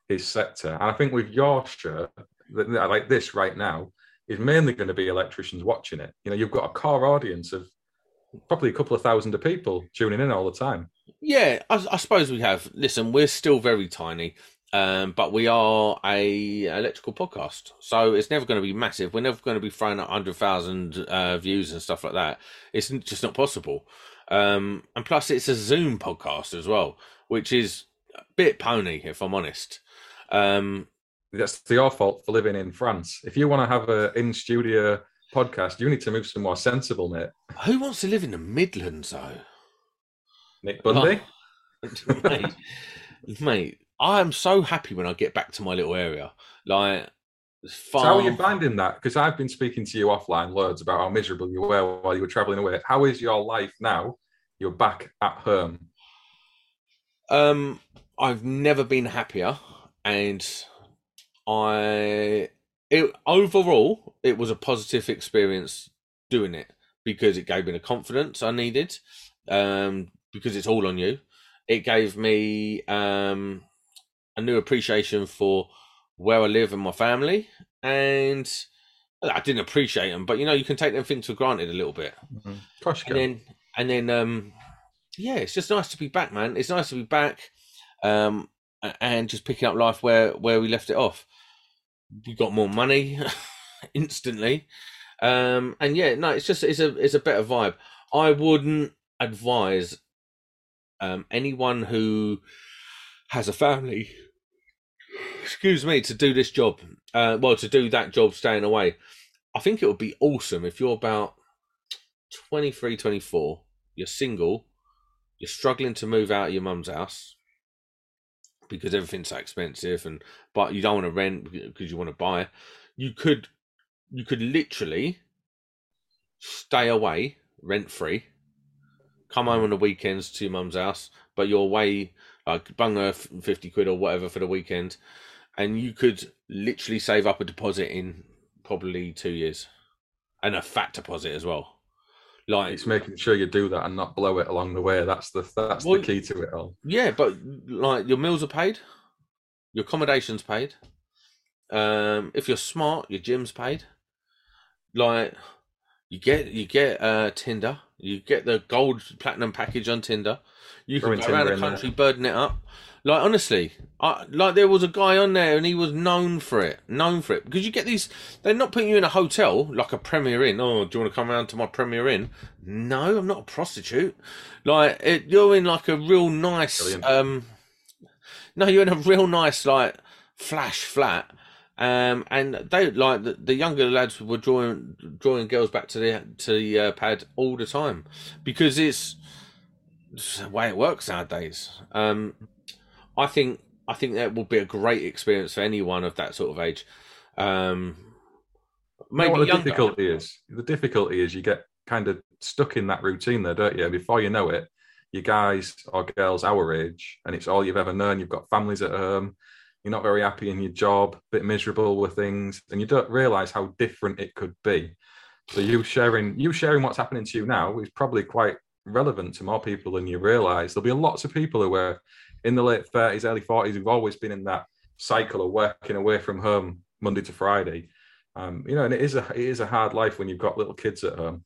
his sector. And I think with your show, like this right now, is mainly going to be electricians watching it. You know, you've got a core audience of probably a couple of thousand of people tuning in all the time. yeah. I, I suppose we have. Listen, we're still very tiny. Um, but we are a electrical podcast, so it's never going to be massive. We're never going to be throwing up hundred thousand uh, views and stuff like that. It's just not possible. Um, and plus, it's a Zoom podcast as well, which is a bit pony, if I'm honest. Um, That's your fault for living in France. If you want to have a in studio podcast, you need to move somewhere sensible, mate. who wants to live in the Midlands, though? Nick Bundy. mate, mate, I am so happy when I get back to my little area. Like, So how are you finding that? Because I've been speaking to you offline loads about how miserable you were while you were traveling away. How is your life now? You're back at home. Um, I've never been happier, and I it overall it was a positive experience doing it because it gave me the confidence I needed. Um, because it's all on you. It gave me um a new appreciation for where I live and my family, and I didn't appreciate them, but you know you can take them things for granted a little bit course you and then and then um yeah it's just nice to be back man it's nice to be back um and just picking up life where where we left it off we got more money instantly. Um and yeah no it's just it's a it's a better vibe. I wouldn't advise um anyone who has a family excuse me to do this job uh well to do that job staying away. I think it would be awesome if you're about 23, 24, you're single, you're struggling to move out of your mum's house because everything's so expensive and but you don't want to rent because you want to buy. You could you could literally stay away rent free, come home mm. on the weekends to your mum's house, but you're away like bung her 50 quid or whatever for the weekend and you could literally save up a deposit in probably 2 years and a fat deposit as well. Like It's making sure you do that and not blow it along the way. That's the that's Well, the key to it all. Yeah, but like your meals are paid, your accommodation's paid. Um, if you're smart, your gym's paid. Like you get you get uh Tinder, you get the gold platinum package on Tinder. You can go around the country birding it up. Like honestly, I, like there was a guy on there and he was known for it, known for it because you get these. They're not putting you in a hotel like a Premier Inn. Oh, do you want to come around to my Premier Inn? No, I'm not a prostitute. Like it, you're in like a real nice. Brilliant. um No, you're in a real nice like flash flat. Um, and they like the, the younger lads were drawing drawing girls back to the to the uh, pad all the time because it's, it's the way it works nowadays. Um, I think I think that will be a great experience for anyone of that sort of age. Um, You know maybe the younger. difficulty is? The difficulty is you get kind of stuck in that routine there, don't you? Before you know it, you guys or girls our age, and it's all you've ever known. You've got families at home. You're not very happy in your job, a bit miserable with things, and you don't realise how different it could be. So you sharing you sharing what's happening to you now is probably quite relevant to more people than you realise. There'll be lots of people who are in the late thirties, early forties who've always been in that cycle of working away from home Monday to Friday. Um, you know, and it is a it is a hard life when you've got little kids at home.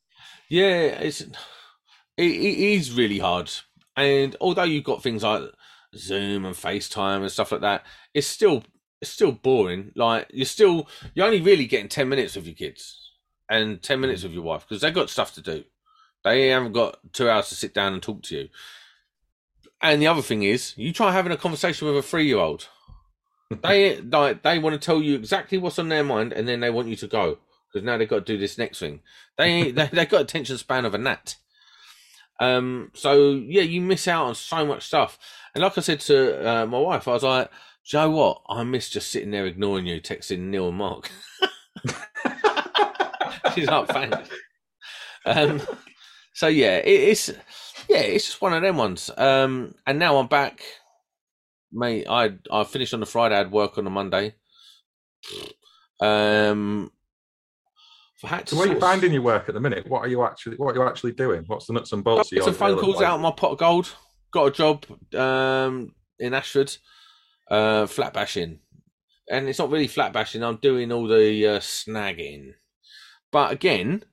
Yeah, it's it, it is really hard. And although you've got things like Zoom and FaceTime and stuff like that, it's still it's still boring. Like you're still you're only really getting ten minutes with your kids and ten minutes with your wife because they've got stuff to do. They haven't got two hours to sit down and talk to you. And the other thing is, you try having a conversation with a three year old. they like they want to tell you exactly what's on their mind, and then they want you to go because now they've got to do this next thing. They they they've got attention span of a gnat. Um, so yeah, you miss out on so much stuff. And like I said to uh, my wife, I was like, "Do you know what? I miss just sitting there ignoring you, texting Neil and Mark." She's like, "Thanks." Um, so yeah, it, it's yeah, it's just one of them ones. Um, and now I'm back, mate. I I finished on the Friday. I had work on the Monday. Um, had so where are you finding your work at the minute? What are you actually What are you actually doing? What's the nuts and bolts? Got some phone calls out my pot of gold. Got a job um, in Ashford, uh, flat bashing, and it's not really flat bashing. I'm doing all the uh, snagging, but again,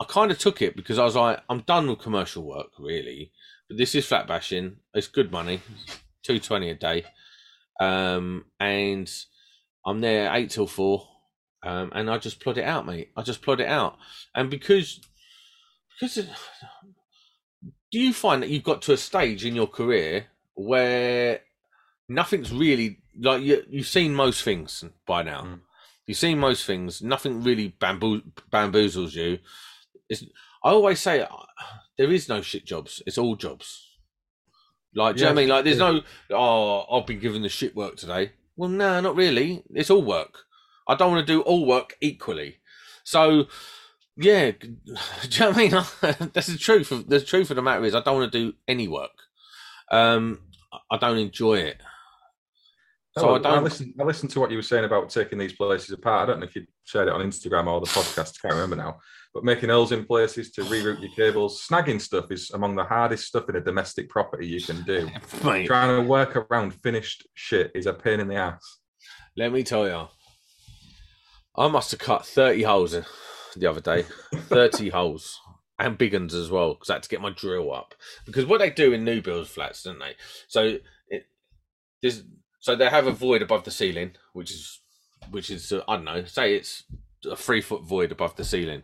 I kind of took it because I was like, I'm done with commercial work, really. But this is flat bashing. It's good money, two twenty a day, um, and I'm there eight till four, um, and I just plod it out, mate. I just plod it out, and because because do you find that you've got to a stage in your career where nothing's really like you, you've seen most things by now. Mm. You've seen most things. Nothing really bamboo, bamboozles you. It's, I always say uh, there is no shit jobs. It's all jobs. Like, do you know what I mean? Like, there's yeah. no, oh, I've been given the shit work today. Well, no, not really. It's all work. I don't want to do all work equally. So, yeah, do you know what I mean? That's the truth. Of, the truth of the matter is, I don't want to do any work. Um, I don't enjoy it. So oh, I don't. I listened, I listened to what you were saying about taking these places apart. I don't know if you shared it on Instagram or the podcast. I can't remember now. But making holes in places to reroute your cables, snagging stuff is among the hardest stuff in a domestic property you can do. Mate. Trying to work around finished shit is a pain in the ass. Let me tell you, I must have cut thirty holes the other day. 30 holes and big ones as well because I had to get my drill up. Because what they do in new build flats, don't they? So it, there's so they have a void above the ceiling, which is which is uh, I don't know, say it's a three foot void above the ceiling,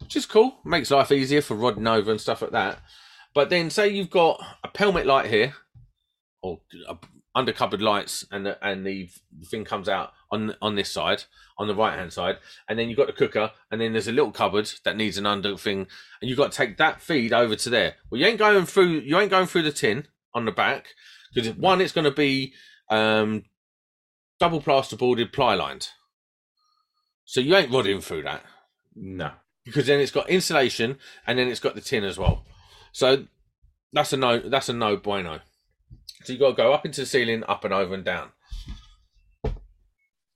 which is cool. Makes life easier for rodding over and stuff like that. But then say you've got a pelmet light here, or under cupboard lights, and the, and the thing comes out on on this side, on the right hand side, and then you've got the cooker, and then there's a little cupboard that needs an under thing, and you've got to take that feed over to there. Well, you ain't going through, you ain't going through the tin on the back because one, it's going to be um, double plasterboarded ply lined, so you ain't rodding through that. No, because then it's got insulation, and then it's got the tin as well. So that's a no. That's a no bueno. So you've got to go up into the ceiling, up and over and down.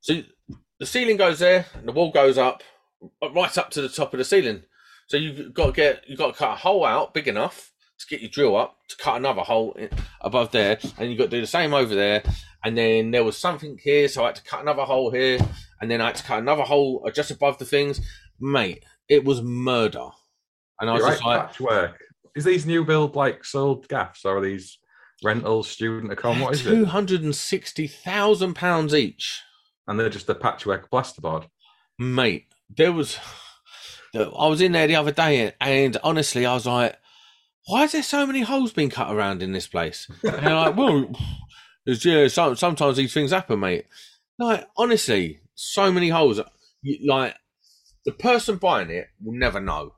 So the ceiling goes there, and the wall goes up, uh, right up to the top of the ceiling. So you've got to get you've got to cut a hole out big enough to get your drill up to cut another hole above there, and you've got to do the same over there. And then there was something here, so I had to cut another hole here, and then I had to cut another hole uh, just above the things. Mate, it was murder. And I was just like, patchwork. Is these new build like sold gaffs or are these rentals, student account? What is it? Two hundred and sixty thousand pounds each and they're just a patchwork plasterboard. Mate, there was. I was in there the other day, and honestly, I was like, "Why is there so many holes being cut around in this place?" And they're like, "Well, it's, yeah, so, sometimes these things happen, mate." Like honestly, so many holes. Like the person buying it will never know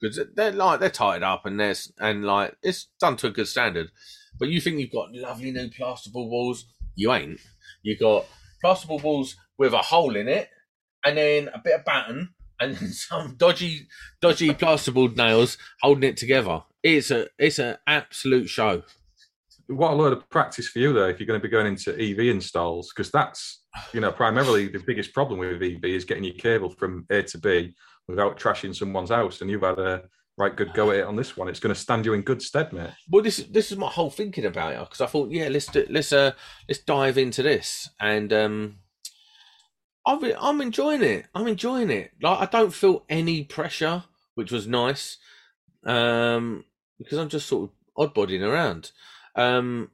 because they're like they're tied up and there's and like it's done to a good standard. But you think you've got lovely new plasterboard walls? You ain't. You got plasterboard walls with a hole in it, and then a bit of batten, and some dodgy, dodgy plasterboard nails holding it together. It's a, it's an absolute show. What a load of practice for you though, if you're going to be going into EV installs, because that's you know primarily the biggest problem with EV is getting your cable from A to B without trashing someone's house, and you've had a right good go at it on this one. It's going to stand you in good stead, mate. Well, this this is my whole thinking about it because I thought, yeah, let's let's uh let's dive into this, and um, I'm I'm enjoying it. I'm enjoying it. Like I don't feel any pressure, which was nice, um, because I'm just sort of oddbodying around. Um,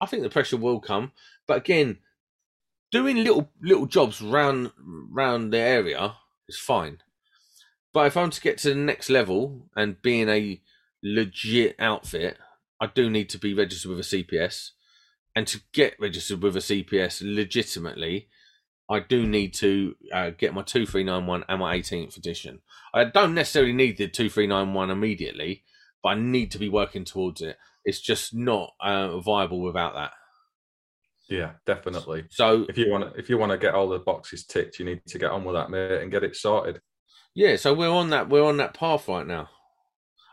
I think the pressure will come, but again, doing little little jobs round round the area is fine. But if I'm to get to the next level and being a legit outfit, I do need to be registered with a CPS and to get registered with a CPS legitimately, I do need to uh, get my 2391 and my 18th edition. I don't necessarily need the 2391 immediately, but I need to be working towards it. It's just not uh, viable without that. Yeah, definitely. So if you want to, if you want to get all the boxes ticked, you need to get on with that, mate, and get it sorted. Yeah, so we're on that we're on that path right now.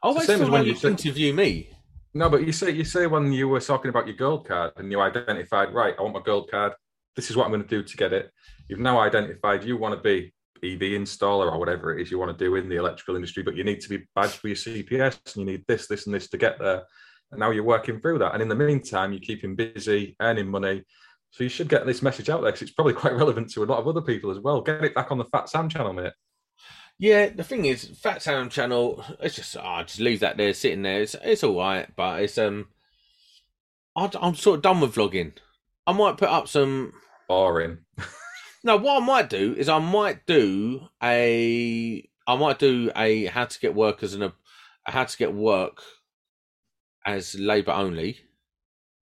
I always feel like you interview me. No, but you say you say when you were talking about your gold card and you identified right, I want my gold card. This is what I'm going to do to get it. You've now identified you want to be EV installer or whatever it is you want to do in the electrical industry, but you need to be badged for your CPS and you need this, this, and this to get there. And now you're working through that. And in the meantime, you're keeping busy, earning money. So you should get this message out there because it's probably quite relevant to a lot of other people as well. Get it back on the Fat Sam channel, mate. Yeah, the thing is, Fat Sam channel. It's just I oh, just leave that there sitting there. It's it's all right, but it's um, I, I'm sort of done with vlogging. I might put up some boring. no, what I might do is I might do a I might do a how to get work as a, a how to get work as labour only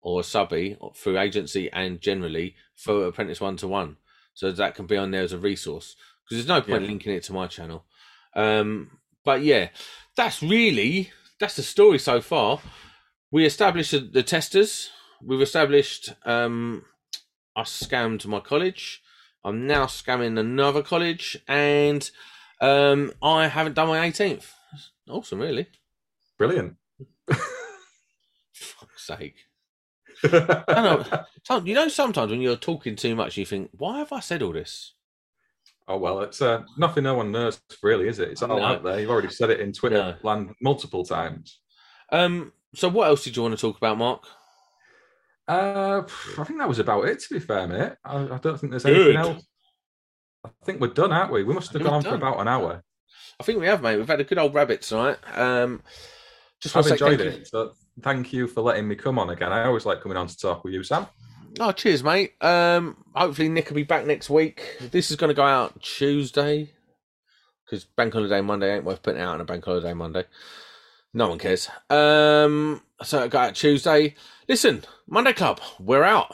or subby through agency and generally for apprentice one to one. So that can be on there as a resource because there's no point yeah. linking it to my channel. Um, but yeah, that's really that's the story so far. We established the testers. We've established um, I scammed my college. I'm now scamming another college, and um, I haven't done my 18th. Awesome, really. Brilliant fuck's sake. I know. You know, sometimes when you're talking too much, you think, "Why have I said all this?" Oh well, it's uh, nothing no one knows, really, is it? It's all no. out there. You've already said it in Twitter no. land multiple times. Um. So, what else did you want to talk about, Mark? Uh, I think that was about it. To be fair, mate, I, I don't think there's anything Good. else. I think we're done, aren't we? We must have gone for about an hour. I think we have, mate. We've had a good old rabbit tonight. Um, just I've enjoyed it. So thank you for letting me come on again. I always like coming on to talk with you, Sam. Oh, cheers, mate. Um, hopefully Nick will be back next week. This is going to go out Tuesday because Bank Holiday Monday ain't worth putting out on a Bank Holiday Monday. No one cares. Um, so I go out Tuesday. Listen, Monday Club, we're out.